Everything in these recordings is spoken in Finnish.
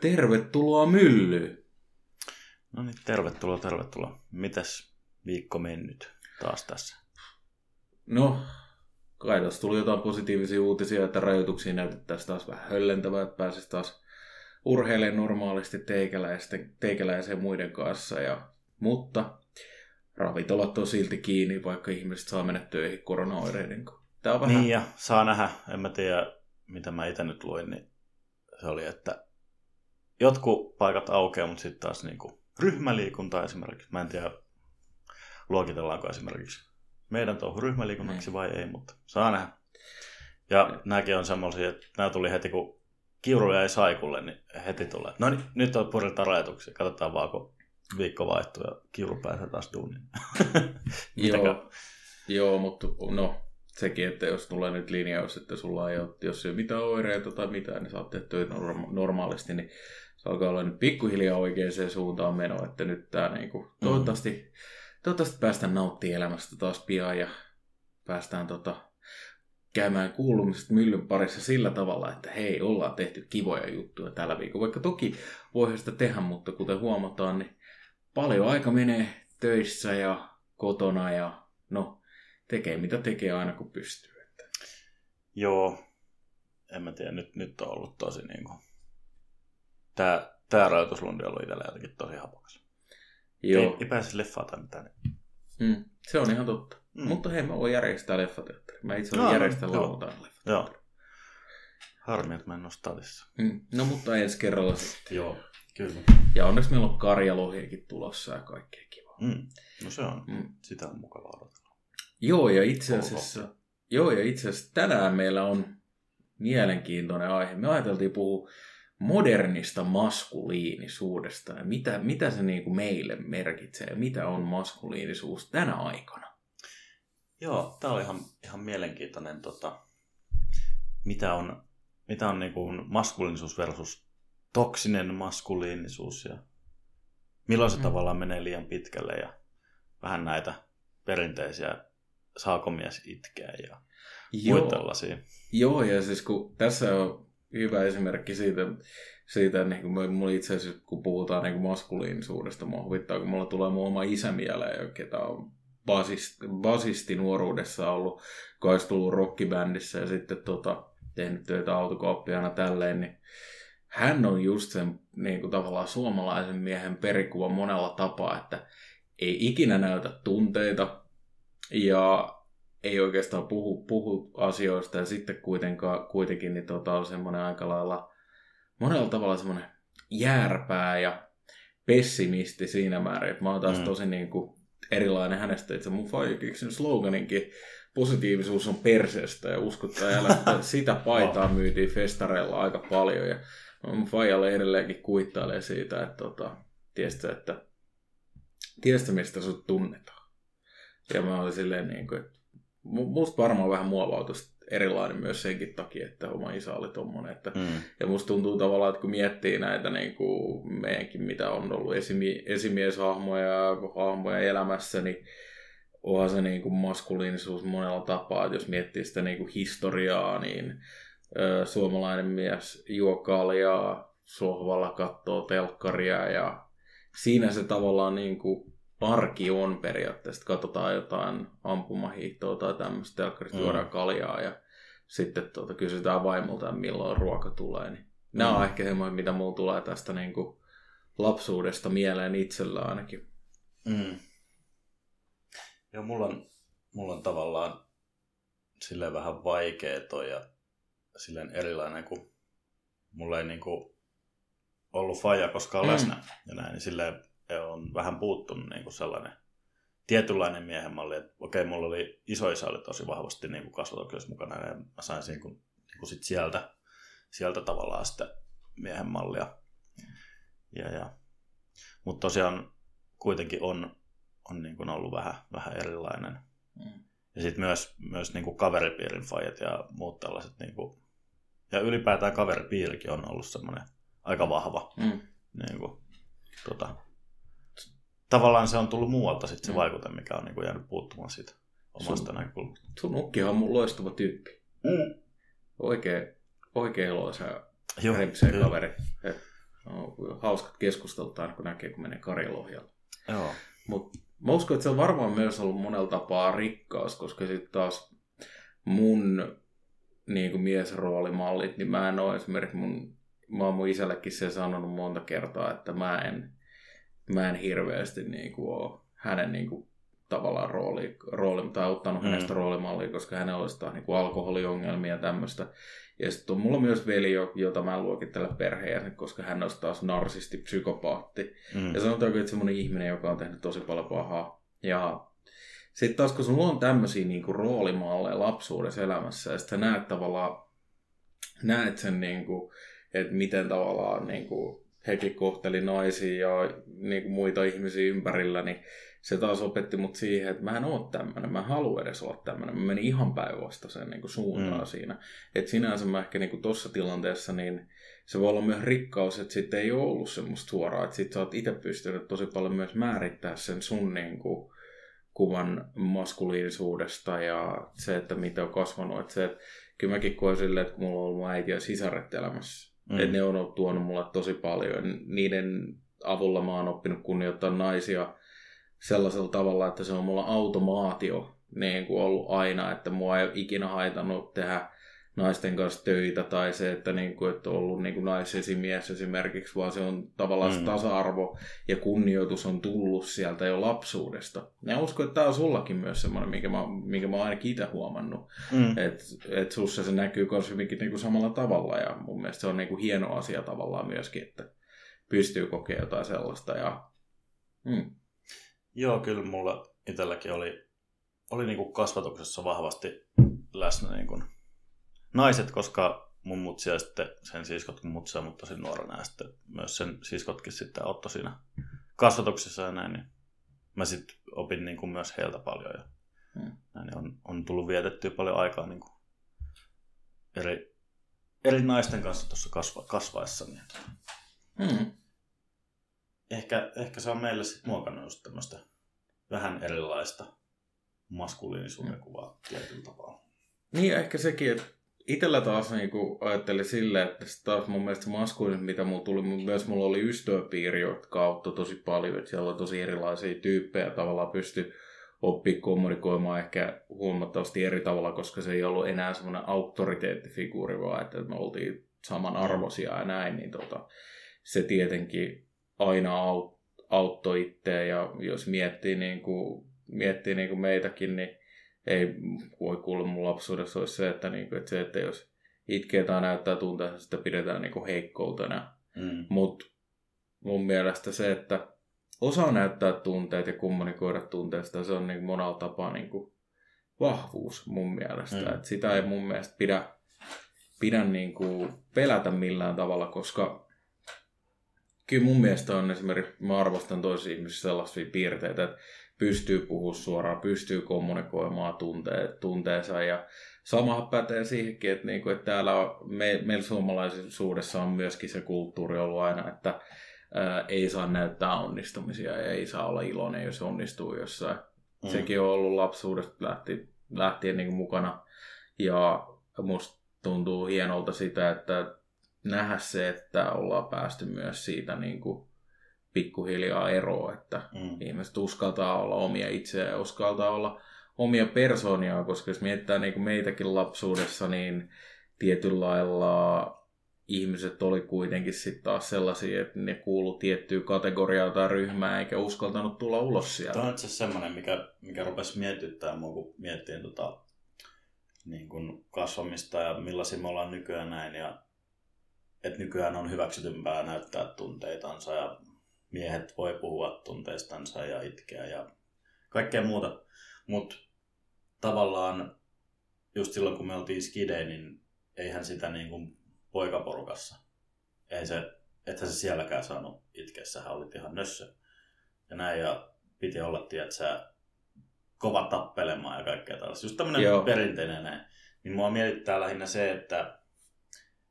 Tervetuloa myllyyn. No niin, tervetuloa, tervetuloa. Mitäs viikko mennyt taas tässä? No, kai tässä tuli jotain positiivisia uutisia, että rajoituksia näytettäisiin taas vähän höllentävää, että pääsisi taas urheilemaan normaalisti teikäläisten, teikäläisen muiden kanssa. Ja, mutta ravintolat on silti kiinni, vaikka ihmiset saa mennä töihin koronaoireiden Tämä on vähän... Niin ja saa nähdä, en mä tiedä mitä mä itse nyt luin, niin se oli, että jotkut paikat aukeaa, mutta sitten taas niin kuin ryhmäliikunta esimerkiksi. Mä en tiedä, luokitellaanko esimerkiksi meidän touhu ryhmäliikunnaksi vai ei, mutta saa nähdä. Ja nämäkin on semmoisia, että nämä tuli heti, kun kiuru jäi saikulle, niin heti tulee. No niin, nyt on purjetaan rajoituksia. Katsotaan vaan, kun viikko vaihtuu ja kiuru pääsee taas duuniin. Joo, joo, mutta no, sekin, että jos tulee nyt linjaus, että sulla ei ole, jos ei ole mitään oireita tai mitään, niin saatte töitä normaalisti, niin se alkaa olla nyt pikkuhiljaa oikeaan suuntaan meno, että nyt tämä niin kuin, toivottavasti, mm. toivottavasti päästään nauttimaan elämästä taas pian ja päästään tota, käymään kuulumiset myllyn parissa sillä tavalla, että hei, ollaan tehty kivoja juttuja tällä viikolla. Vaikka toki voi sitä tehdä, mutta kuten huomataan, niin paljon aika menee töissä ja kotona ja no, tekee mitä tekee aina kun pystyy. Että. Joo, en mä tiedä, nyt, nyt on ollut tosi niin kuin... Tää, tää rajoituslundi on ollut itsellä jotenkin tosi hapokas. Joo. Ei, ei pääse leffaa tai mitään. Mm, se on ihan totta. Mm. Mutta hei, mä voin järjestää leffateatteri. Mä itse asiassa no, järjestän no, lauantaina leffateatteri. Joo. Harmi, että mä en ole stadissa. Mm. No mutta ensi kerralla sitten. Joo, kyllä. Ja onneksi meillä on karjalohiakin tulossa ja kaikkea kivaa. Mm. No se on. Mm. Sitä on mukava odotella. Joo, ja itse asiassa, joo, ja itse asiassa tänään meillä on mielenkiintoinen aihe. Me ajateltiin puhua modernista maskuliinisuudesta ja mitä, mitä se niin kuin meille merkitsee ja mitä on maskuliinisuus tänä aikana. Joo, tämä on ihan, ihan mielenkiintoinen, tota, mitä on, mitä on niin kuin maskuliinisuus versus toksinen maskuliinisuus ja milloin se mm. tavallaan menee liian pitkälle ja vähän näitä perinteisiä saako mies itkeä ja Joo. tällaisia. Joo, ja siis kun tässä on hyvä esimerkki siitä, siitä niin kuin mulla itse asiassa, kun puhutaan niin kuin maskuliinisuudesta, mua huvittaa, kun mulla tulee mun oma isä mieleen, ketä on basist, basisti nuoruudessa ollut, kun olisi tullut rockibändissä ja sitten tota, tehnyt töitä autokauppiana tälleen, niin hän on just sen niin kuin tavallaan suomalaisen miehen perikuva monella tapaa, että ei ikinä näytä tunteita. Ja ei oikeastaan puhu, puhu asioista ja sitten kuitenkaan, kuitenkin niin tota, on semmoinen aika lailla monella tavalla semmoinen järpää ja pessimisti siinä määrin, että mä oon taas mm. tosi niin kuin erilainen hänestä. Itse mun faija sloganinkin positiivisuus on perseestä ja uskottaa älä sitä paitaa myytiin festareilla aika paljon ja mun faijalle edelleenkin kuittailee siitä, että tota, tiestä, että tiestä mistä sut tunnetaan. Ja mä olin silleen niin kuin, että musta varmaan vähän muovautui erilainen myös senkin takia, että oma isä oli tommonen. Että, mm. Ja musta tuntuu tavallaan, että kun miettii näitä niin kuin meidänkin, mitä on ollut esimi, esimieshahmoja ja hahmoja elämässä, niin onhan se niin kuin maskuliinisuus monella tapaa. Että jos miettii sitä niin kuin historiaa, niin ö, suomalainen mies juo kaljaa, sohvalla katsoo telkkaria ja siinä se tavallaan niin kuin arki on periaatteessa. Katsotaan jotain ampumahiihtoa tai tämmöistä, telkkarista mm. juodaan kaljaa ja sitten tuota, kysytään vaimolta, milloin ruoka tulee. Niin nämä mm. on ehkä semmoinen, mitä mulla tulee tästä niin kuin lapsuudesta mieleen itsellä ainakin. Mm. Joo, mulla on, mulla on tavallaan silleen vähän vaikea toi ja silleen erilainen, kun mulla ei niin kuin ollut faija koskaan mm. läsnä ja näin, niin silleen on vähän puuttunut niin kuin sellainen tietynlainen miehen malli. Että okei, mulla oli isoisa oli tosi vahvasti niin kuin kasvatuksessa mukana ja mä sain niin kuin, niin kuin sit sieltä, sieltä tavallaan sitä miehen mallia. Ja, ja. Mutta tosiaan kuitenkin on, on niin kuin ollut vähän, vähän erilainen. Mm. Ja sitten myös, myös niin kuin kaveripiirin fajat ja muut tällaiset. Niin kuin, ja ylipäätään kaveripiirikin on ollut semmoinen aika vahva. Mm. Niin kuin, tota, tavallaan se on tullut muualta sitten se mm. vaikute, mikä on niin kuin jäänyt puuttumaan siitä omasta sun, näkökulmasta. Sun ukkihan on mun loistava tyyppi. Mm. Oikein, oikein iloisa ja kaveri. on hauskat keskustelut aina, kun näkee, kun menee Karjalohjalla. Joo. Mutta mä uskon, että se on varmaan myös ollut monella tapaa rikkaus, koska sitten taas mun niin kuin miesroolimallit, niin mä en ole esimerkiksi mun, mä oon mun isällekin se sanonut monta kertaa, että mä en, mä en hirveästi niin kuin ole hänen niin kuin, tavallaan rooli, rooli tai ottanut mm. hänestä roolimallia, koska hänellä olisi taas niin kuin alkoholiongelmia ja tämmöistä. Ja sitten on mulla myös veli, jota mä luokittelen perheen, koska hän on taas narsisti, psykopaatti. Mm. Ja sanotaanko, että semmoinen ihminen, joka on tehnyt tosi paljon pahaa. Ja sitten taas, kun sulla on tämmöisiä niinku roolimalleja lapsuudessa elämässä, ja sitten näet tavallaan, näet sen, niinku, että miten tavallaan niinku, hekin kohteli naisia ja niinku, muita ihmisiä ympärillä, niin se taas opetti mut siihen, että mä en oo tämmönen, mä en halua edes olla tämmönen. Mä menin ihan päinvastaiseen niin suuntaan mm. siinä. Että sinänsä mä ehkä niin tuossa tilanteessa, niin se voi olla myös rikkaus, että sitten ei ole ollut semmoista suoraa, että sit sä oot itse pystynyt tosi paljon myös määrittää sen sun niin kuin, kuvan maskuliinisuudesta ja se, että mitä on kasvanut. Että se, että kyllä mäkin koen silleen, että kun mulla on ollut äiti ja sisaret elämässä, mm. että ne on tuonut mulle tosi paljon. Niiden avulla mä oon oppinut kunnioittaa naisia sellaisella tavalla, että se on mulla automaatio niin kuin ollut aina, että mua ei ikinä haitannut tehdä naisten kanssa töitä tai se, että, niin kuin, että on ollut niin kuin naisesimies esimerkiksi, vaan se on tavallaan mm. tasa-arvo ja kunnioitus on tullut sieltä jo lapsuudesta. Ja uskon, että tämä on sullakin myös semmoinen, minkä mä, minkä mä oon ainakin itse huomannut, mm. että et sussa se näkyy myös hyvinkin niin kuin samalla tavalla ja mun mielestä se on niin kuin hieno asia tavallaan myöskin, että pystyy kokemaan jotain sellaista ja mm. Joo, kyllä mulla itselläkin oli, oli niin kuin kasvatuksessa vahvasti läsnä niin kuin naiset, koska mun mutsia sitten, sen siskot kun mutsia mut tosi nuorena ja sitten myös sen siskotkin sitten auttoi siinä kasvatuksessa ja näin, niin mä sitten opin niin kuin myös heiltä paljon ja hmm. näin, niin on, on tullut vietettyä paljon aikaa niin kuin eri, eri naisten kanssa tuossa kasva, kasvaessa. Niin, hmm ehkä, ehkä se on meille sitten muokannut just tämmöistä vähän erilaista maskuliinisuuden kuvaa tietyllä tapaa. Niin, ehkä sekin, että itsellä taas niin ajattelin silleen, että taas mun mielestä se maskuliinisuus, mitä mulla tuli, myös mulla oli ystäväpiiri, jotka auttoi tosi paljon, että siellä oli tosi erilaisia tyyppejä, tavallaan pysty oppia kommunikoimaan ehkä huomattavasti eri tavalla, koska se ei ollut enää semmoinen auktoriteettifiguuri, vaan että me oltiin samanarvoisia ja näin, niin tota, se tietenkin aina aut, auttoi itseä ja jos miettii, niin kuin, miettii niin kuin meitäkin, niin ei voi kuulla mun lapsuudessa olisi se, että, niin kuin, että se, että jos itkee tai näyttää tunteensa, sitä pidetään niin kuin heikkoutena. Mm. Mutta mun mielestä se, että osaa näyttää tunteet ja kommunikoida tunteesta, se on niin monella tapaa niin kuin vahvuus mun mielestä. Mm. Et sitä ei mun mielestä pidä, pidä niin kuin pelätä millään tavalla, koska kyllä mun mielestä on esimerkiksi, mä arvostan toisissa ihmisissä sellaisia piirteitä, että pystyy puhumaan suoraan, pystyy kommunikoimaan tunteet, tunteensa ja sama pätee siihenkin, että, niinku, että täällä on, me, meillä suomalaisuudessa on myöskin se kulttuuri ollut aina, että ää, ei saa näyttää onnistumisia ja ei saa olla iloinen, jos onnistuu jossain. Mm. Sekin on ollut lapsuudesta lähti, lähtien niin mukana ja musta tuntuu hienolta sitä, että nähdä se, että ollaan päästy myös siitä niin kuin pikkuhiljaa eroa, että mm. ihmiset uskaltaa olla omia itseään ja uskaltaa olla omia persoonia, koska jos mietitään niin kuin meitäkin lapsuudessa, niin tietyllä lailla ihmiset oli kuitenkin sitten taas sellaisia, että ne kuulu tiettyyn kategoriaan tai ryhmään, eikä uskaltanut tulla ulos sieltä. Tämä on itse semmoinen, mikä, mikä rupesi mietittää mua, kun miettii tota, niin kuin kasvamista ja millaisia me ollaan nykyään näin. Ja että nykyään on hyväksytympää näyttää tunteitansa ja miehet voi puhua tunteistansa ja itkeä ja kaikkea muuta. Mutta tavallaan just silloin kun me oltiin skidei, niin eihän sitä niin kuin poikaporukassa. Ei se, että se sielläkään saanut itkeä, sähän olit ihan nössö. Ja näin, ja piti olla, tiedätkö, kova tappelemaan ja kaikkea tällaista. Just tämmöinen perinteinen näin. Niin mua mietittää lähinnä se, että,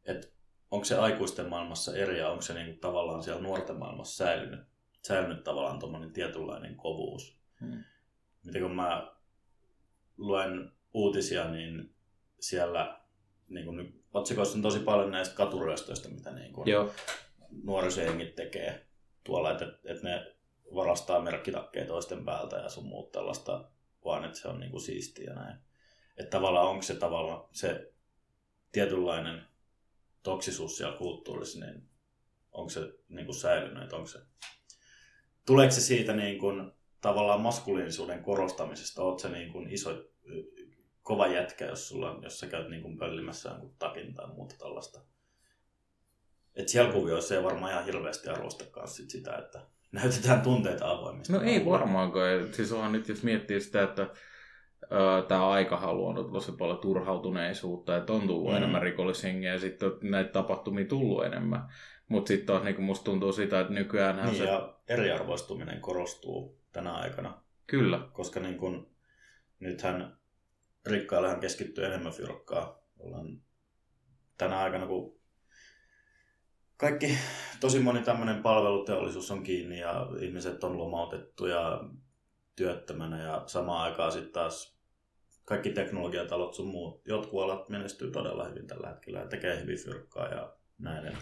että onko se aikuisten maailmassa eri ja onko se niinku tavallaan siellä nuorten maailmassa säilynyt, säilynyt tavallaan tuommoinen tietynlainen kovuus. Hmm. Miten kun mä luen uutisia, niin siellä niin kun, otsikoissa on tosi paljon näistä katuryöstöistä, mitä niin kun, Joo. nuorisojengit tekee tuolla, että, että ne varastaa merkkitakkeja toisten päältä ja sun muut tällaista, vaan että se on niin kuin siistiä ja näin. Että tavallaan onko se tavallaan se tietynlainen toksisuus siellä kulttuurissa, niin onko se niin kuin säilynyt, että onko se, tuleeko se siitä niin kuin, tavallaan maskuliinisuuden korostamisesta, oot se niin kuin iso, kova jätkä, jos, sulla, jos sä käyt niin kuin pöllimässä jonkun takin tai muuta tällaista. Että siellä kuvioissa ei varmaan ihan hirveästi arvosta sit sitä, että näytetään tunteita avoimista. No ei varmaankaan. Siis onhan nyt, jos miettii sitä, että tämä aika haluaa tosi paljon turhautuneisuutta, että on tullut mm. enemmän rikollishengiä ja sitten näitä tapahtumia tullut enemmän. Mutta sitten taas niin musta tuntuu sitä, että nykyään... Niin, se... ja eriarvoistuminen korostuu tänä aikana. Kyllä. Koska niin kun, nythän rikkaillehan keskittyy enemmän fyrkkaa. Ollaan tänä aikana, kun kaikki, tosi moni tämmöinen palveluteollisuus on kiinni ja ihmiset on lomautettu ja työttömänä ja samaan aikaan sitten taas kaikki teknologiatalot sun muut, jotkut alat menestyy todella hyvin tällä hetkellä ja tekee hyvin fyrkkaa ja näin.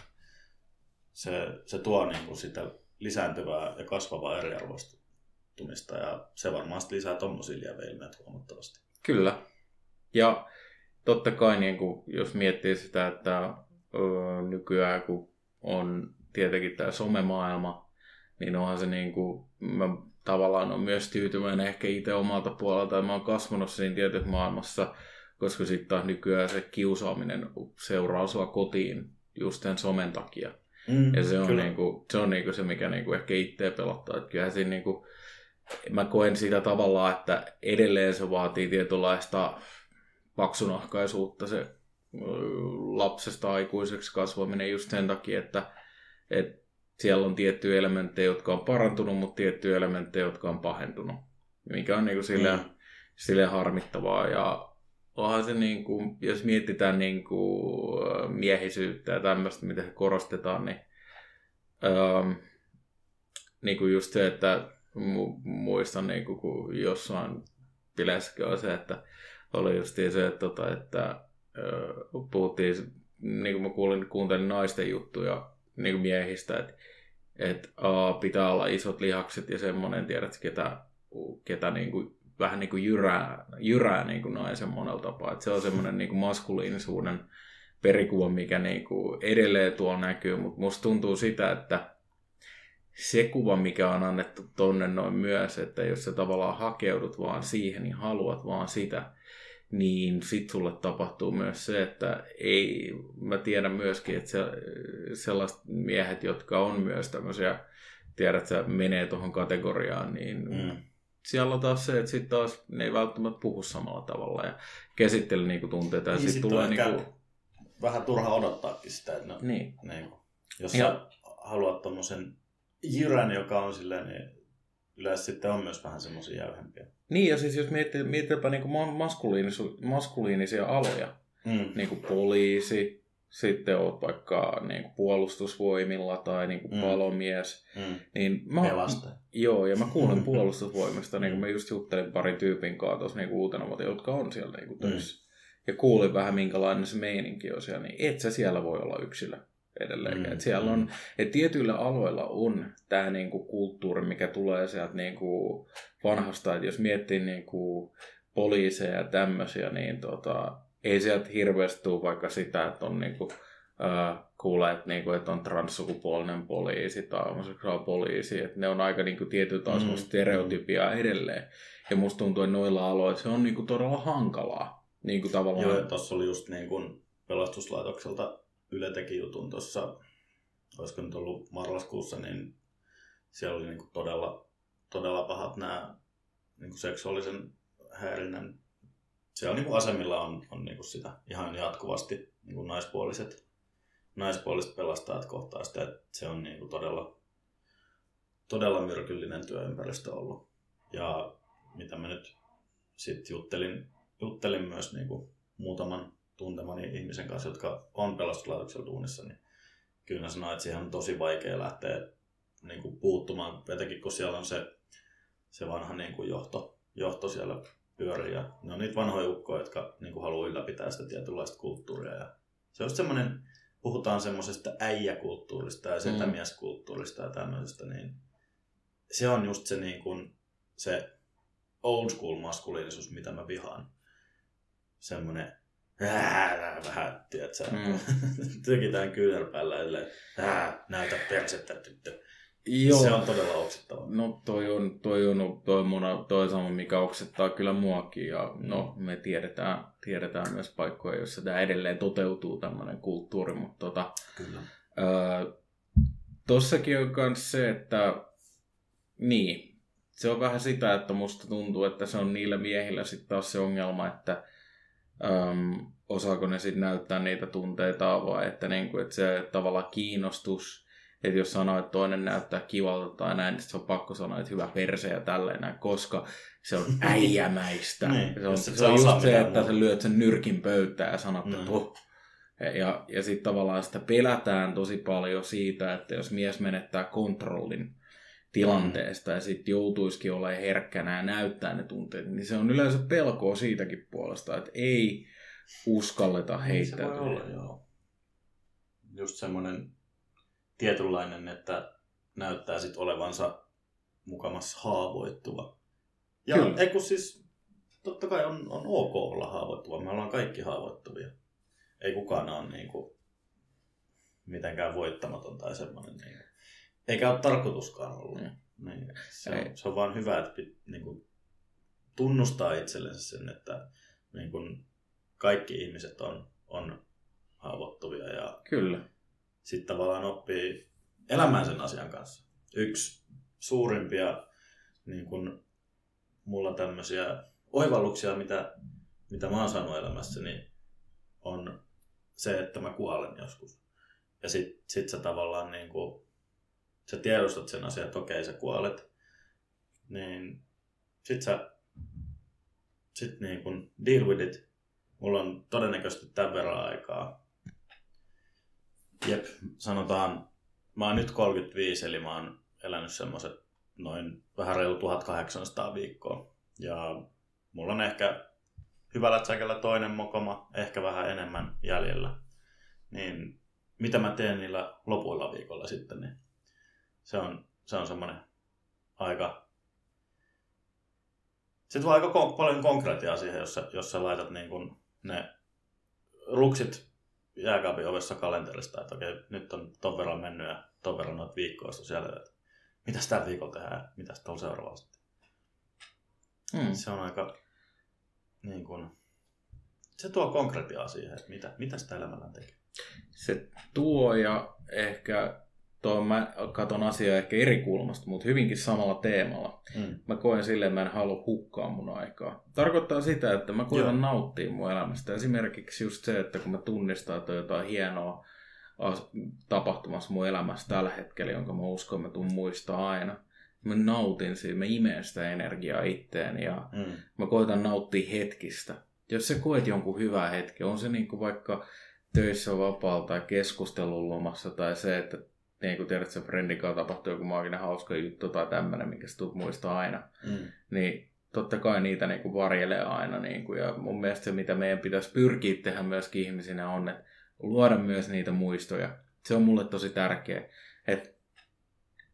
Se, se tuo niin kuin sitä lisääntyvää ja kasvavaa eriarvoistumista ja se varmaan lisää tuommoisia lieveilmiöitä huomattavasti. Kyllä. Ja totta kai niin kuin, jos miettii sitä, että ö, nykyään kun on tietenkin tämä somemaailma, niin onhan se niin kuin, mä tavallaan on myös tyytyväinen ehkä itse omalta puolelta, mä oon kasvanut siinä tietyssä maailmassa, koska sitten taas nykyään se kiusaaminen seuraa sua kotiin just sen somen takia. Mm, ja se on, niinku, se, on niinku se, mikä niinku ehkä itseä pelottaa. Että kyllähän siinä niinku, mä koen sitä tavallaan, että edelleen se vaatii tietynlaista paksunahkaisuutta se lapsesta aikuiseksi kasvaminen just sen takia, että, että siellä on tiettyjä elementtejä, jotka on parantunut, mutta tiettyjä elementtejä, jotka on pahentunut. Mikä on niin kuin silleen, mm. silleen harmittavaa. Ja onhan se, niin kuin, jos mietitään niin kuin miehisyyttä ja tämmöistä, mitä korostetaan, niin, ähm, niin kuin just se, että muistan niin kuin, kun jossain bileissäkin on se, että oli just se, että, tota, että äh, puhuttiin, niin kuin mä kuulin, kuuntelin naisten juttuja niin kuin miehistä, että että uh, pitää olla isot lihakset ja semmoinen, tiedät, ketä, ketä niin kuin, vähän niin kuin jyrää, jyrää niin kuin naisen monella tapaa. Että se on semmoinen niin kuin maskuliinisuuden perikuva, mikä niin kuin edelleen tuolla näkyy, mutta musta tuntuu sitä, että se kuva, mikä on annettu tonne noin myös, että jos sä tavallaan hakeudut vaan siihen, niin haluat vaan sitä, niin sitten sulle tapahtuu myös se, että ei, mä tiedän myöskin, että se, sellaiset miehet, jotka on myös tämmöisiä, tiedät, että menee tuohon kategoriaan, niin mm. siellä on taas se, että sitten taas ne ei välttämättä puhu samalla tavalla ja käsittele niinku tunteita. Ja niin, sitten sit tulee niinku... vähän turha odottaakin sitä, että no, niin. Niin, jos ja... haluat tuommoisen jyrän, joka on silleen, niin yleensä sitten on myös vähän semmoisia jäyhempiä. Niin, ja siis jos miettii, mietitään niin maskuliinisia aloja, mm. niin kuin poliisi, sitten oot vaikka niin kuin puolustusvoimilla tai niin kuin mm. palomies. Mm. Niin mä, Pelasta. Joo, ja mä kuulen puolustusvoimista, niin kuin mä just juttelin parin tyypin kanssa tuossa niin uutena vuotta, jotka on siellä niin kuin töissä. Mm. Ja kuulin vähän minkälainen se meininki on siellä, niin et sä siellä voi olla yksilö edelleen. Mm, Et siellä on, et tietyillä aloilla on tämä niinku kulttuuri, mikä tulee sieltä niinku vanhasta, että jos miettii niinku poliiseja ja tämmöisiä, niin tota, ei sieltä hirveästi tule vaikka sitä, että on niinku, äh, kuulee, että, niinku, että on transsukupuolinen poliisi tai poliisi, että ne on aika niinku, tietyllä taas mm. stereotypia edelleen. Ja musta tuntuu, että noilla aloilla se on niinku, todella hankalaa. Niinku, tavallaan... Joo, tuossa oli just niin kuin pelastuslaitokselta Yle teki jutun tuossa, olisiko nyt ollut marraskuussa, niin siellä oli niin kuin todella, todella pahat nämä niin kuin seksuaalisen häirinnän. Siellä niin kuin asemilla on, on niin kuin sitä ihan jatkuvasti niin kuin naispuoliset, naispuoliset pelastajat kohtaa sitä, että se on niin kuin todella, todella myrkyllinen työympäristö ollut. Ja mitä mä nyt sitten juttelin, juttelin myös niin kuin muutaman tuntemani ihmisen kanssa, jotka on pelastuslaitoksella duunissa, niin kyllä mä sanoin, että siihen on tosi vaikea lähteä niin kuin puuttumaan, etenkin kun siellä on se, se vanha niin kuin johto, johto siellä pyörii. Ja ne on niitä vanhoja ukkoja, jotka niin kuin haluaa ylläpitää sitä tietynlaista kulttuuria. Ja se on semmoinen, puhutaan semmoisesta äijäkulttuurista ja setämieskulttuurista ja tämmöisestä, niin se on just se, niin kuin, se old school maskuliinisuus, mitä mä vihaan. Semmoinen vähän, tiedätkö, mm. tykitään kyynärpäällä ja näytä persettä tyttö. Joo. Se on todella oksettava. No toi on, toi on, toi on, toi sama, mikä oksettaa kyllä muakin. Ja no, me tiedetään, tiedetään myös paikkoja, joissa tämä edelleen toteutuu tämmöinen kulttuuri. Mutta tota, kyllä. Ää, tossakin on myös se, että niin, se on vähän sitä, että musta tuntuu, että se on niillä miehillä sitten taas se ongelma, että äm, osaako ne sitten näyttää niitä tunteita vai että, niinku, että se tavallaan kiinnostus että jos sanoo, että toinen näyttää kivalta tai näin, niin se on pakko sanoa, että hyvä perse ja tälleen näin, koska se on äijämäistä. niin, se on, se, se on just se, että sä lyöt sen nyrkin pöytään ja sanot, että oh. Ja, ja sitten tavallaan sitä pelätään tosi paljon siitä, että jos mies menettää kontrollin tilanteesta ja sitten joutuisikin olemaan herkkänä ja näyttää ne tunteet, niin se on yleensä pelkoa siitäkin puolesta, että ei uskalleta heittää. Se voi olla, joo. Just semmoinen tietynlainen, että näyttää sit olevansa mukamassa haavoittuva. Ja Kyllä. ei kun siis, totta kai on, on ok olla haavoittuva. Me ollaan kaikki haavoittuvia. Ei kukaan ole niin kuin, mitenkään voittamaton tai semmoinen. Niin Eikä ole tarkoituskaan ollut. Mm. Niin, se, on, se on vaan hyvä, että niin kuin, tunnustaa itsellensä sen, että niin kuin, kaikki ihmiset on, on haavoittuvia. Ja Kyllä sitten tavallaan oppii elämään sen asian kanssa. Yksi suurimpia niin kun, mulla tämmöisiä oivalluksia, mitä, mitä mä oon saanut elämässäni, on se, että mä kuolen joskus. Ja sit, sit sä tavallaan niin kun, sä tiedostat sen asian, että okei, sä kuolet, niin sit sä sit niin kun deal with it. Mulla on todennäköisesti tämän verran aikaa Jep, sanotaan, mä oon nyt 35, eli mä oon elänyt semmoiset noin vähän reilu 1800 viikkoa. Ja mulla on ehkä hyvällä tsäkellä toinen mokoma, ehkä vähän enemmän jäljellä. Niin mitä mä teen niillä lopuilla viikolla sitten, niin se on, se on semmoinen aika... Sitten tulee aika paljon konkreettia siihen, jos sä, jos sä laitat niin kun ne ruksit jääkaapin ovessa kalenterista, että okei, nyt on ton verran mennyt ja ton verran noita viikkoja siellä, että mitä sitä viikolla tehdään, mitä tuolla seuraavalla sitten. Hmm. Se on aika, niin kuin, se tuo konkretiaa siihen, että mitä, mitä sitä elämällä tekee. Se tuo ja ehkä tuo mä katon asiaa ehkä eri kulmasta, mutta hyvinkin samalla teemalla. Mm. Mä koen silleen, että mä en halua hukkaa mun aikaa. Tarkoittaa sitä, että mä koitan Joo. nauttia mun elämästä. Esimerkiksi just se, että kun mä tunnistan, että on jotain hienoa tapahtumassa mun elämässä tällä hetkellä, jonka mä uskon, mä tuun muistaa aina. Mä nautin siitä, mä imeen sitä energiaa itteen ja mm. mä koitan nauttia hetkistä. Jos sä koet jonkun hyvää hetki, on se niin kuin vaikka töissä vapaalla tai keskustelun lomassa tai se, että niin kuin tiedät, että friendin kanssa tapahtuu joku maaginen hauska juttu tai tämmöinen, minkä sä muistaa aina, mm. niin totta kai niitä niin kuin varjelee aina. Niin kuin, ja mun mielestä se, mitä meidän pitäisi pyrkiä tehdä myöskin ihmisinä on, että luoda myös niitä muistoja. Se on mulle tosi tärkeä. Että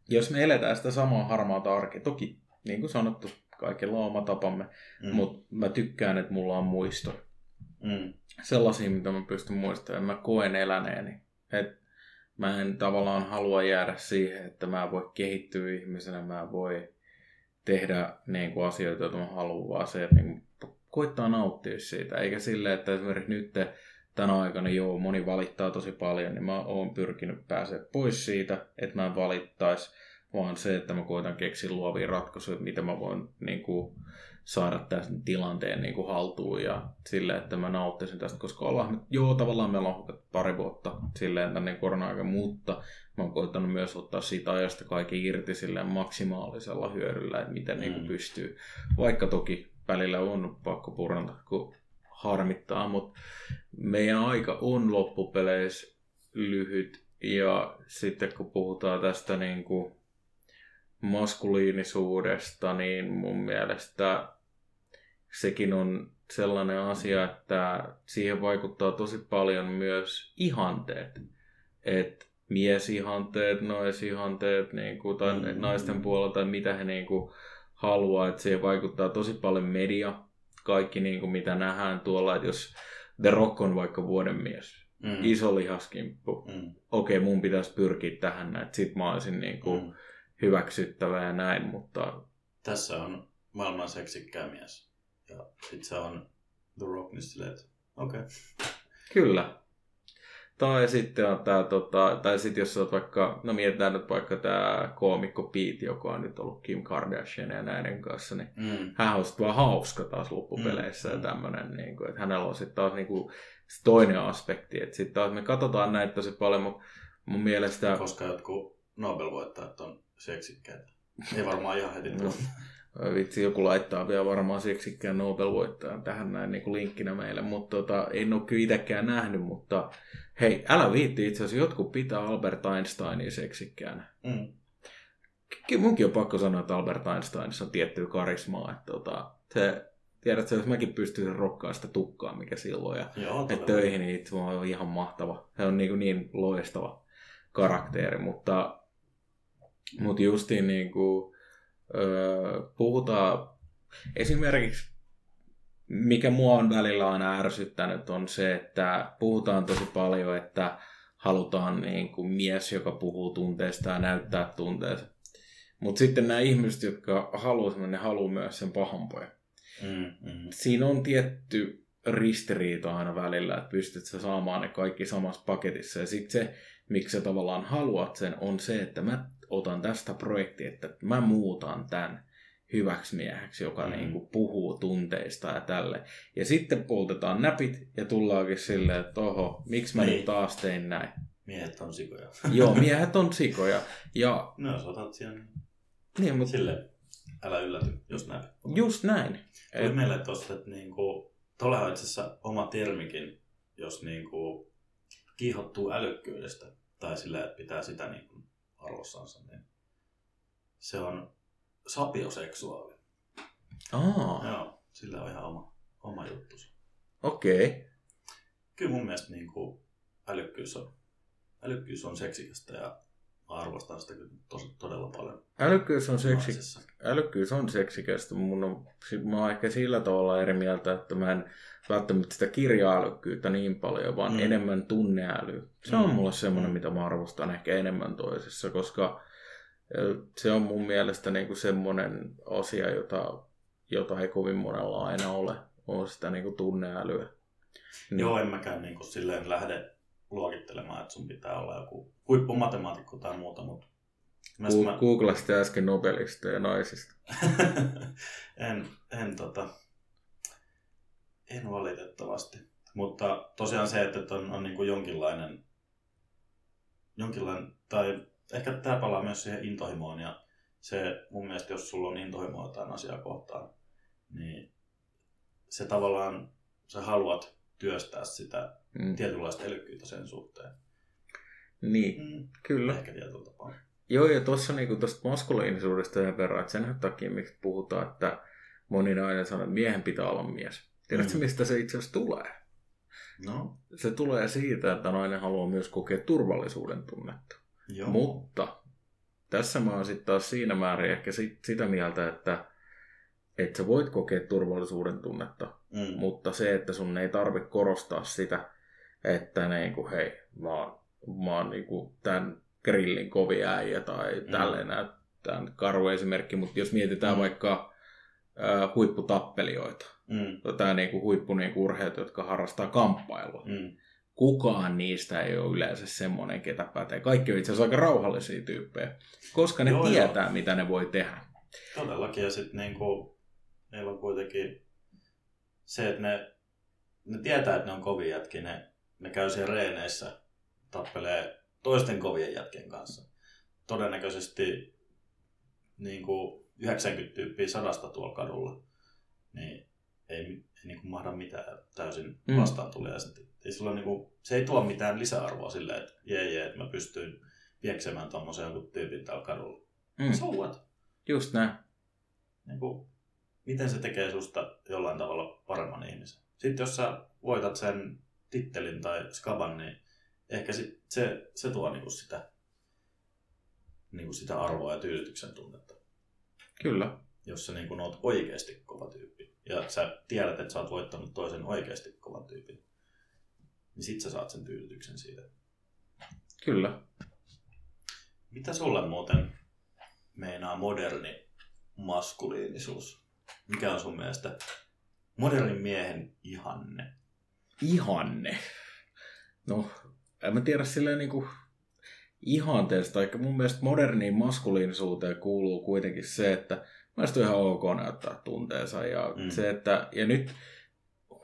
jos me eletään sitä samaa harmaata arkea, toki niin kuin sanottu, kaikilla on oma tapamme, mm. mutta mä tykkään, että mulla on muisto. Mm. Sellaisia, mitä mä pystyn muistamaan, mä koen eläneeni. Että mä en tavallaan halua jäädä siihen, että mä voi kehittyä ihmisenä, mä voi tehdä niin kuin asioita, joita mä haluan, vaan se, että niin koittaa nauttia siitä, eikä sille, että esimerkiksi nyt tänä aikana, joo, moni valittaa tosi paljon, niin mä oon pyrkinyt pääsemään pois siitä, että mä en valittaisi, vaan se, että mä koitan keksiä luovia ratkaisuja, mitä mä voin niin kuin, saada tämän tilanteen niin kuin haltuun ja silleen, että mä nauttisin tästä, koska ollaan, joo, tavallaan meillä on pari vuotta silleen tänne korona mutta mä oon koittanut myös ottaa siitä ajasta kaiken irti silleen maksimaalisella hyödyllä, että miten niinku mm. niin kuin pystyy. Vaikka toki välillä on pakko puranta, kun harmittaa, mutta meidän aika on loppupeleissä lyhyt ja sitten kun puhutaan tästä niin kuin maskuliinisuudesta, niin mun mielestä sekin on sellainen asia, että siihen vaikuttaa tosi paljon myös ihanteet. että miesihanteet, naisihanteet niin kuin, tai Mm. naisten puolella tai mitä he niin kuin, haluaa, että siihen vaikuttaa tosi paljon media, kaikki niin kuin, mitä nähdään tuolla, että jos The Rock on vaikka vuoden mies, Mm. iso lihaskimppu, Mm. okei mun pitäisi pyrkiä tähän että sit mä olisin niin kuin, Mm. hyväksyttävä ja näin, mutta Tässä on maailman seksikkää mies. Ja sit se on The Rock, niin silleen, että okei. Okay. Kyllä. Tai sitten on tää, tota, tai sitten jos olet vaikka, no mietitään nyt vaikka tämä koomikko Pete, joka on nyt ollut Kim Kardashian ja näiden kanssa, niin Mm. hän on sitten vaan hauska taas loppupeleissä Mm, ja mm. tämmöinen, niin kuin, että hänellä on sitten taas niin kuin, toinen aspekti, että sitten taas me katsotaan näitä tosi paljon, mutta mun mielestä, Koska jotkut Nobel-voittajat on seksikkäitä. Ei varmaan ihan heti No. Vitsi joku laittaa vielä varmaan seksikkään Nobel-voittajan tähän näin niin kuin linkkinä meille, mutta tota, en ole kyllä itsekään nähnyt, mutta hei, älä viitti itse asiassa, jotkut pitää Albert Einsteinia seksikkäänä. Mm. Kyllä munkin on pakko sanoa, että Albert Einsteinissa on tiettyä karismaa, että tota, se, tiedätkö, jos mäkin pystyisin rokkaamaan sitä tukkaa, mikä silloin, ja Joo, että töihin, niin itse on ihan mahtava. Se on niin, niin loistava karakteeri, mutta, mutta justiin niin kuin, öö, puhutaan esimerkiksi, mikä mua on välillä aina ärsyttänyt, on se, että puhutaan tosi paljon, että halutaan niin kuin mies, joka puhuu tunteista ja näyttää tunteensa. Mutta sitten nämä ihmiset, jotka haluaa sen, ne haluaa myös sen pahan pojan Mm, mm. siinä on tietty ristiriita aina välillä, että pystyt sä saamaan ne kaikki samassa paketissa. Ja sitten se, miksi sä tavallaan haluat sen, on se, että mä otan tästä projektia, että mä muutan tämän hyväksi mieheksi, joka Mm. mm. niin puhuu tunteista ja tälle. Ja sitten poltetaan näpit ja tullaankin silleen, että oho, miksi mä Niin. nyt taas tein näin. Miehet on sikoja. Joo, miehet on sikoja. Ja No jos otat siihen, niin, mutta sille älä ylläty, jos näin. just näin. Tuli Et, meille tosta, että niinku, tuolla on itse asiassa oma termikin, jos niinku kiihottuu älykkyydestä tai sillä, että pitää sitä niinku arvossansa, niin se on sapioseksuaali. aa, Joo, sillä on ihan oma, oma juttusa. okei. Okay. Kyllä mun mielestä niinku älykkyys on, älykkyys on seksikästä ja mä arvostan sitä kyllä tosi, todella paljon. Älykkyys on seksi, älykkyys on seksikästä. Mun on, sit mä oon ehkä sillä tavalla eri mieltä, että mä en välttämättä sitä kirja-älykkyyttä niin paljon, vaan Mm. mm. enemmän tunneäly. Se on Mm. mulle semmoinen, Mm. mitä mä arvostan ehkä enemmän toisessa, koska se on mun mielestä niinku semmoinen asia, jota, jota ei kovin monella aina ole, on sitä niinku tunneälyä. Niin. Joo, en mäkään niin kuin silleen lähde luokittelemaan, että sun pitää olla joku huippumatemaatikko tai muuta, mutta Gu- mä... Googlasit äsken Nobelista ja naisista. en, en, tota, en valitettavasti. Mutta tosiaan se, että on, on niin kuin jonkinlainen, jonkinlainen, tai ehkä tämä palaa myös siihen intohimoon, ja se mun mielestä, jos sulla on intohimoa jotain asiaa kohtaan, niin se tavallaan, sä haluat työstää sitä Mm. tietynlaista älykkyyttä sen suhteen. Niin, Mm. kyllä. Ehkä tietyllä tapaa. Joo, ja tuossa niinku tuosta maskuliinisuudesta sen verran, että sen takia, miksi puhutaan, että moni nainen sanoo, että miehen pitää olla mies. Tiedätkö, Mm. mistä se itse asiassa tulee? No, Se tulee siitä, että nainen haluaa myös kokea turvallisuuden tunnetta. joo. Mutta tässä mä oon sitten taas siinä määrin ehkä sit, sitä mieltä, että, että sä voit kokea turvallisuuden tunnetta, mm. mutta se, että sun ei tarvitse korostaa sitä, että niinku, hei, mä oon, mä oon niinku tämän grillin kovi äijä tai Mm. tälleen näyttää karu esimerkki, mutta jos mietitään Mm. vaikka äh, huipputappelijoita Mm. tai niinku huippu niinku urheilijat, jotka harrastaa kamppailua, Mm. kukaan niistä ei ole yleensä semmoinen, ketä pätee. Kaikki on itse asiassa aika rauhallisia tyyppejä, koska ne Joo, joo, joo. tietää, mitä ne voi tehdä. Todellakin, ja sitten niinku, meillä on kuitenkin se, että ne, ne tietää, että ne on kovia jätkiä, ne, ne käy siellä reeneissä, tappelee toisten kovien jätkien kanssa. Todennäköisesti niinku 90 tyyppiä sadasta tuolla kadulla, niin ei, ei niinku mahda mitään täysin Mm. vastaan tulee. Ei sillä niinku, se ei tuo mitään lisäarvoa silleen, että jee jee, että mä pystyin pieksemään tommosen jonkun tyypin täällä kadulla. Mm. So what? Just näin. niin kuin, miten se tekee susta jollain tavalla paremman ihmisen. Sitten jos sä voitat sen tittelin tai skaban, niin ehkä sit se, se tuo niinku sitä, niinku sitä arvoa ja tyydytyksen tunnetta. Kyllä. Jos sä niinku oot oikeasti kova tyyppi ja sä tiedät, että sä oot voittanut toisen oikeasti kovan tyypin, niin sit sä saat sen tyydytyksen siitä. Kyllä. Mitä sulle muuten meinaa moderni maskuliinisuus? Mikä on sun mielestä modernin miehen ihanne? Ihanne. No, en mä tiedä silleen niinku ihanteesta. Eikä mun mielestä moderniin maskuliinisuuteen kuuluu kuitenkin se, että mä ihan ok näyttää tunteensa. Ja, mm. se, että, ja nyt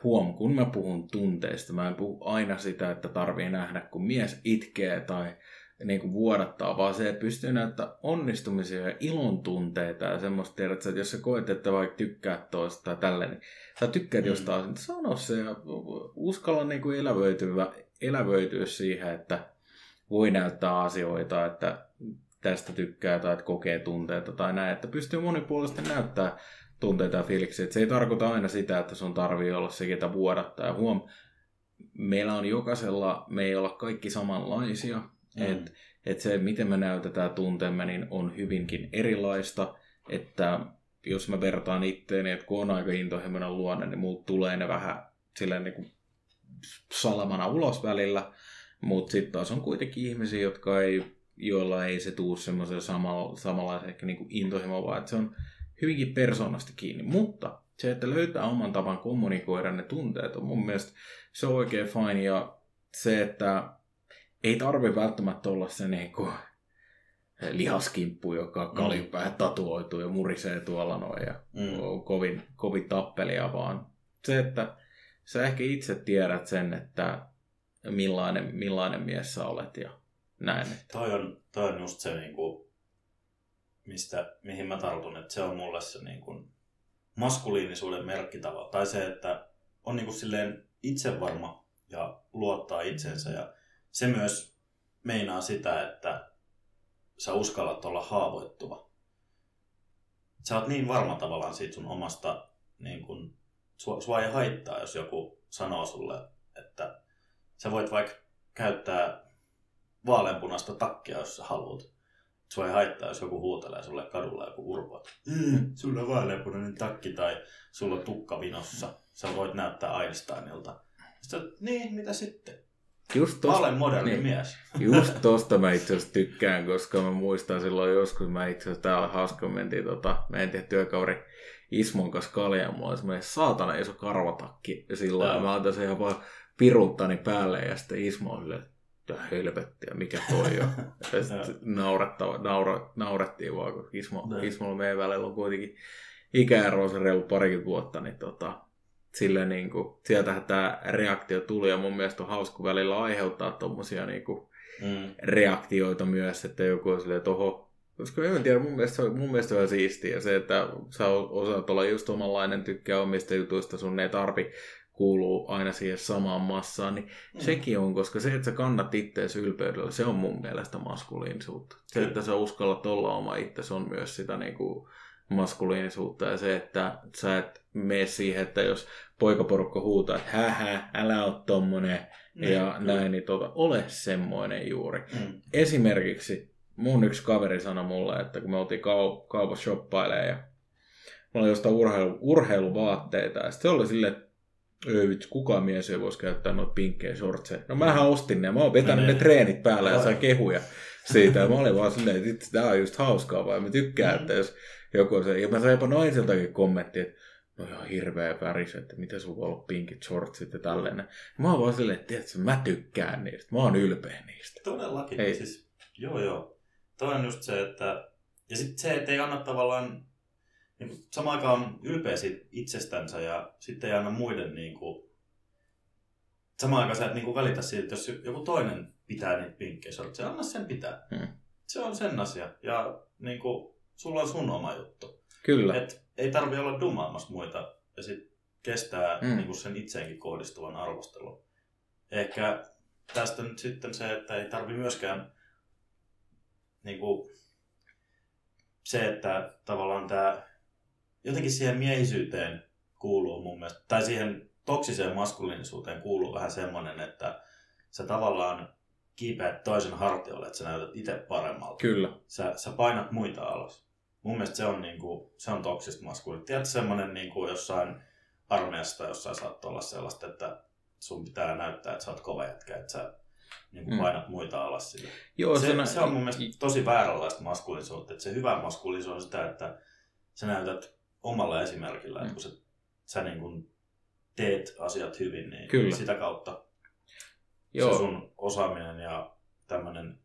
huom, kun mä puhun tunteista, mä en puhu aina sitä, että tarvii nähdä, kun mies itkee tai niin kuin vuodattaa, vaan se, että pystyy näyttämään onnistumisia ja ilon tunteita ja semmoista, tiedät, että jos sä koet, että vaikka tykkää toista tai tälleen, niin sä tykkäät mm. jostain, niin sano se ja uskalla niin kuin elävöityä, elävöityä siihen, että voi näyttää asioita, että tästä tykkää tai että kokee tunteita tai näin, että pystyy monipuolisesti näyttää tunteita ja fiiliksiä. Se ei tarkoita aina sitä, että sun tarvii olla se, ketä vuodattaa. Ja huom, meillä on jokaisella, me ei olla kaikki samanlaisia. Mm. Että et se, miten me näytetään tunteemme, niin on hyvinkin erilaista. Että jos mä vertaan itteeni, että kun on aika intohimoinen luonne, niin muut tulee ne vähän silleen niin kuin salamana ulos välillä. Mutta sitten taas on kuitenkin ihmisiä, jotka ei, joilla ei se tuu semmoisen samalla, samanlaisen ehkä niin intohimo, vaan että se on hyvinkin persoonasta kiinni. Mutta se, että löytää oman tavan kommunikoida ne tunteet, on mun mielestä se on oikein fine. Ja se, että ei tarvi välttämättä olla se niin kuin lihaskimppu, joka mm. kaljupää tatuoituu ja murisee tuolla noin ja mm. on kovin, kovin tappelia, vaan se, että sä ehkä itse tiedät sen, että millainen, millainen mies sä olet ja näin. Toi on, toi on just se, niin kuin, mistä, mihin mä tartun, että se on mulle se niin kuin, maskuliinisuuden merkkitava. Tai se, että on niin kuin, silleen itsevarma ja luottaa itsensä. Ja se myös meinaa sitä, että sä uskallat olla haavoittuva. Sä oot niin varma tavallaan siitä sun omasta, niin kun, sua, sua ei haittaa, jos joku sanoo sulle, että sä voit vaikka käyttää vaaleanpunaista takkia, jos sä haluat. Sua ei haittaa, jos joku huutelee sulle kadulla joku urpo, mm, sulla on vaaleanpunainen takki tai sulla on tukka vinossa. Sä voit näyttää Einsteinilta. Sitten, niin, mitä sitten? Just tosta, mä olen moderni niin, mies. Just tosta mä itse asiassa tykkään, koska mä muistan silloin joskus, mä itse asiassa täällä hauska, mentiin tota, mä en tiedä työkauri Ismon kanssa kaljaa, mulla oli semmoinen saatana iso karvatakki, ja silloin ja. mä antan sen vaan piruuttani päälle, ja sitten Ismo on silleen, että helvettiä, mikä toi on. ja sitten naura, naurettiin vaan, kun Ismo, Ismolla meidän välillä on kuitenkin ikäero se reilu parikymmentä vuotta, niin tota, sille niin kuin, sieltähän tämä reaktio tuli ja mun mielestä on hauska välillä aiheuttaa tuommoisia niin kuin, mm. reaktioita myös, että joku on silleen, että oho, koska en tiedä, mun mielestä, mun mielestä on siistiä se, että sä osaat olla just omanlainen, tykkää omista jutuista, sun ei tarvi kuuluu aina siihen samaan massaan, niin mm. sekin on, koska se, että sä kannat ittees ylpeydellä, se on mun mielestä maskuliinisuutta. Se, että sä uskallat olla oma itse, on myös sitä niin kuin, maskuliinisuutta ja se, että sä et mene siihen, että jos poikaporukka huutaa, että hä, älä ole tommonen niin, ja näin, niin tota, ole semmoinen juuri. Mm. Esimerkiksi mun yksi kaveri sanoi mulle, että kun me oltiin kau- kaupassa shoppailemaan ja mulla oli jostain urheilu, urheiluvaatteita ja sitten se oli silleen, että ei vitsi, kukaan mies ei voisi käyttää noita pinkkejä shortseja. No mähän ostin ne ja mä oon vetänyt ne treenit päällä ja sain kehuja siitä. Ja mä olin vaan silleen, että tämä on just hauskaa, vaan mä tykkään, mm. että jos joku se, ja mä sain jopa naisiltakin kommentti, että no ihan hirveä väris, että mitä sulla on ollut pinkit shortsit ja tällainen. Mä oon vaan silleen, että tiedätkö, mä tykkään niistä, mä oon ylpeä niistä. Todellakin, Ei. siis joo joo. Toi on just se, että ja sitten se, että ei anna tavallaan niin samaan aikaan on ylpeä siitä itsestänsä ja sitten ei anna muiden niin kuin, samaan aikaan sä et niin kuin välitä siitä, että jos joku toinen pitää niitä pinkkejä shortseja, anna sen pitää. Hmm. Se on sen asia. Ja niin kuin, sulla on sun oma juttu. Kyllä. Et ei tarvi olla dumaamassa muita ja sit kestää mm. niin sen itseenkin kohdistuvan arvostelun. Ehkä tästä nyt sitten se, että ei tarvi myöskään niin kuin, se, että tavallaan tämä jotenkin siihen miehisyyteen kuuluu mun mielestä, tai siihen toksiseen maskuliinisuuteen kuuluu vähän semmoinen, että sä tavallaan kiipeät toisen hartiolle, että sä näytät itse paremmalta. Kyllä. Sä, sä painat muita alas. Mun mielestä se on, niinku, se on toksista maskuliinista. Tiedätkö semmonen niinku jossain armeijassa jossain saattaa olla sellaista, että sun pitää näyttää, että sä oot kova jätkä, että sä niin kuin painat mm. muita alas sille. Joo, se, se, se, on mun mielestä tosi vääränlaista maskuliisuutta. Että se hyvä maskuliisuus on sitä, että sä näytät omalla esimerkillä, mm. että kun sä, sä niin kuin teet asiat hyvin, niin Kyllä. sitä kautta Joo. se sun osaaminen ja tämmöinen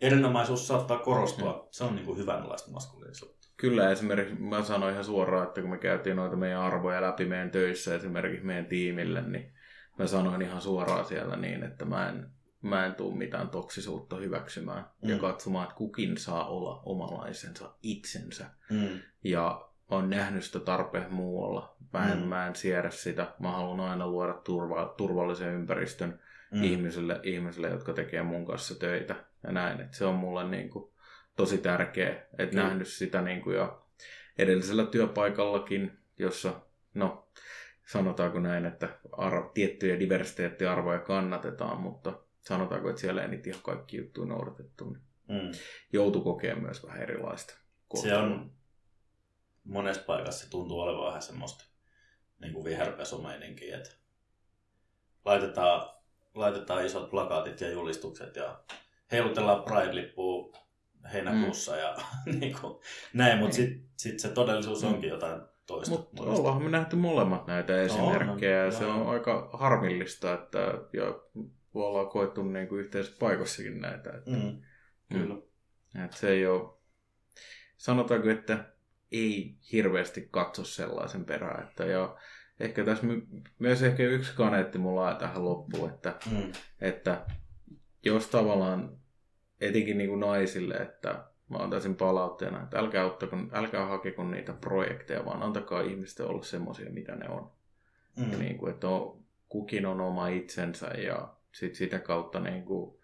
erinomaisuus saattaa korostua. Mm. Se on niin kuin hyvänlaista maskuliisuutta. Kyllä, esimerkiksi mä sanoin ihan suoraan, että kun me käytiin noita meidän arvoja läpi meidän töissä, esimerkiksi meidän tiimille, niin mä sanoin ihan suoraan siellä niin, että mä en, mä en tule mitään toksisuutta hyväksymään mm. ja katsomaan, että kukin saa olla omalaisensa itsensä. Mm. Ja on nähnyt sitä tarpeen muualla. Mä en, mm. mä en siedä sitä. Mä haluan aina luoda turva, turvallisen ympäristön mm. ihmisille, ihmisille, jotka tekee mun kanssa töitä ja näin. Et se on mulle niin kuin tosi tärkeä, että mm. nähnyt sitä niin kuin jo edellisellä työpaikallakin, jossa no, sanotaanko näin, että arvo, tiettyjä diversiteettiarvoja kannatetaan, mutta sanotaanko, että siellä ei niitä ihan kaikki juttuja noudatettu, niin mm. joutu kokemaan myös vähän erilaista kohtelua. Se on monessa paikassa se tuntuu olevan vähän semmoista niin kuin viherpesumeininkiä, että laitetaan, laitetaan isot plakaatit ja julistukset ja heilutellaan Pride-lippua heinäkuussa mm. ja niin kuin, näin, mutta sitten sit se todellisuus mm. onkin jotain toista. Mutta ollaan me nähty molemmat näitä esimerkkejä no, ja se on aika harmillista, että ja ollaan koettu niin kuin yhteisessä paikossakin näitä. Että, mm. Kyllä. Mm, että se ei ole, sanotaanko, että ei hirveästi katso sellaisen perään. Että, ja ehkä tässä myös ehkä yksi kaneetti mulla on tähän loppuun, että, mm. että jos tavallaan etenkin niin kuin naisille, että mä antaisin palautteena, että älkää, ottako, älkää hakeko niitä projekteja, vaan antakaa ihmisten olla semmoisia, mitä ne on. Mm. Ja niin kuin, että on, kukin on oma itsensä ja sit sitä kautta niin kuin,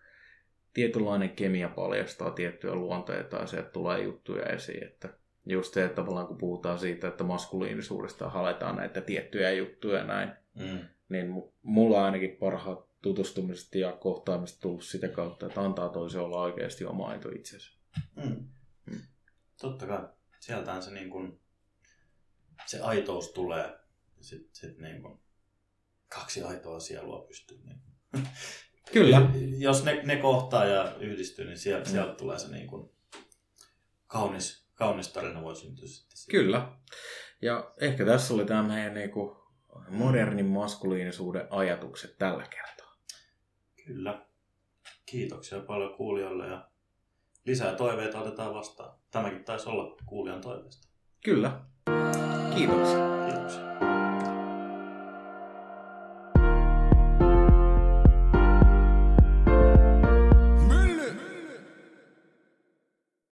tietynlainen kemia paljastaa tiettyjä luonteita ja sieltä tulee juttuja esiin. Että just se, että tavallaan kun puhutaan siitä, että maskuliinisuudesta haletaan näitä tiettyjä juttuja näin, mm. niin mulla ainakin parhaat tutustumiset ja kohtaamiset tullut sitä kautta, että antaa toisen olla oikeasti oma aito itsensä. Mm. Mm. Totta kai. Sieltähän se, niin kun, se aitous tulee. Sitten sit niin kun, kaksi aitoa sielua pystyy. Niin. Kyllä. Jos ne, ne kohtaa ja yhdistyy, niin sieltä, mm. sieltä tulee se niin kun, kaunis, kaunis tarina voi syntyä sitten. Kyllä. Ja ehkä tässä oli tämä meidän niin kuin, modernin maskuliinisuuden ajatukset tällä kertaa. Kyllä. Kiitoksia paljon kuulijoille ja lisää toiveita otetaan vastaan. Tämäkin taisi olla kuulijan toiveesta. Kyllä. Kiitoksia. Kiitoksia.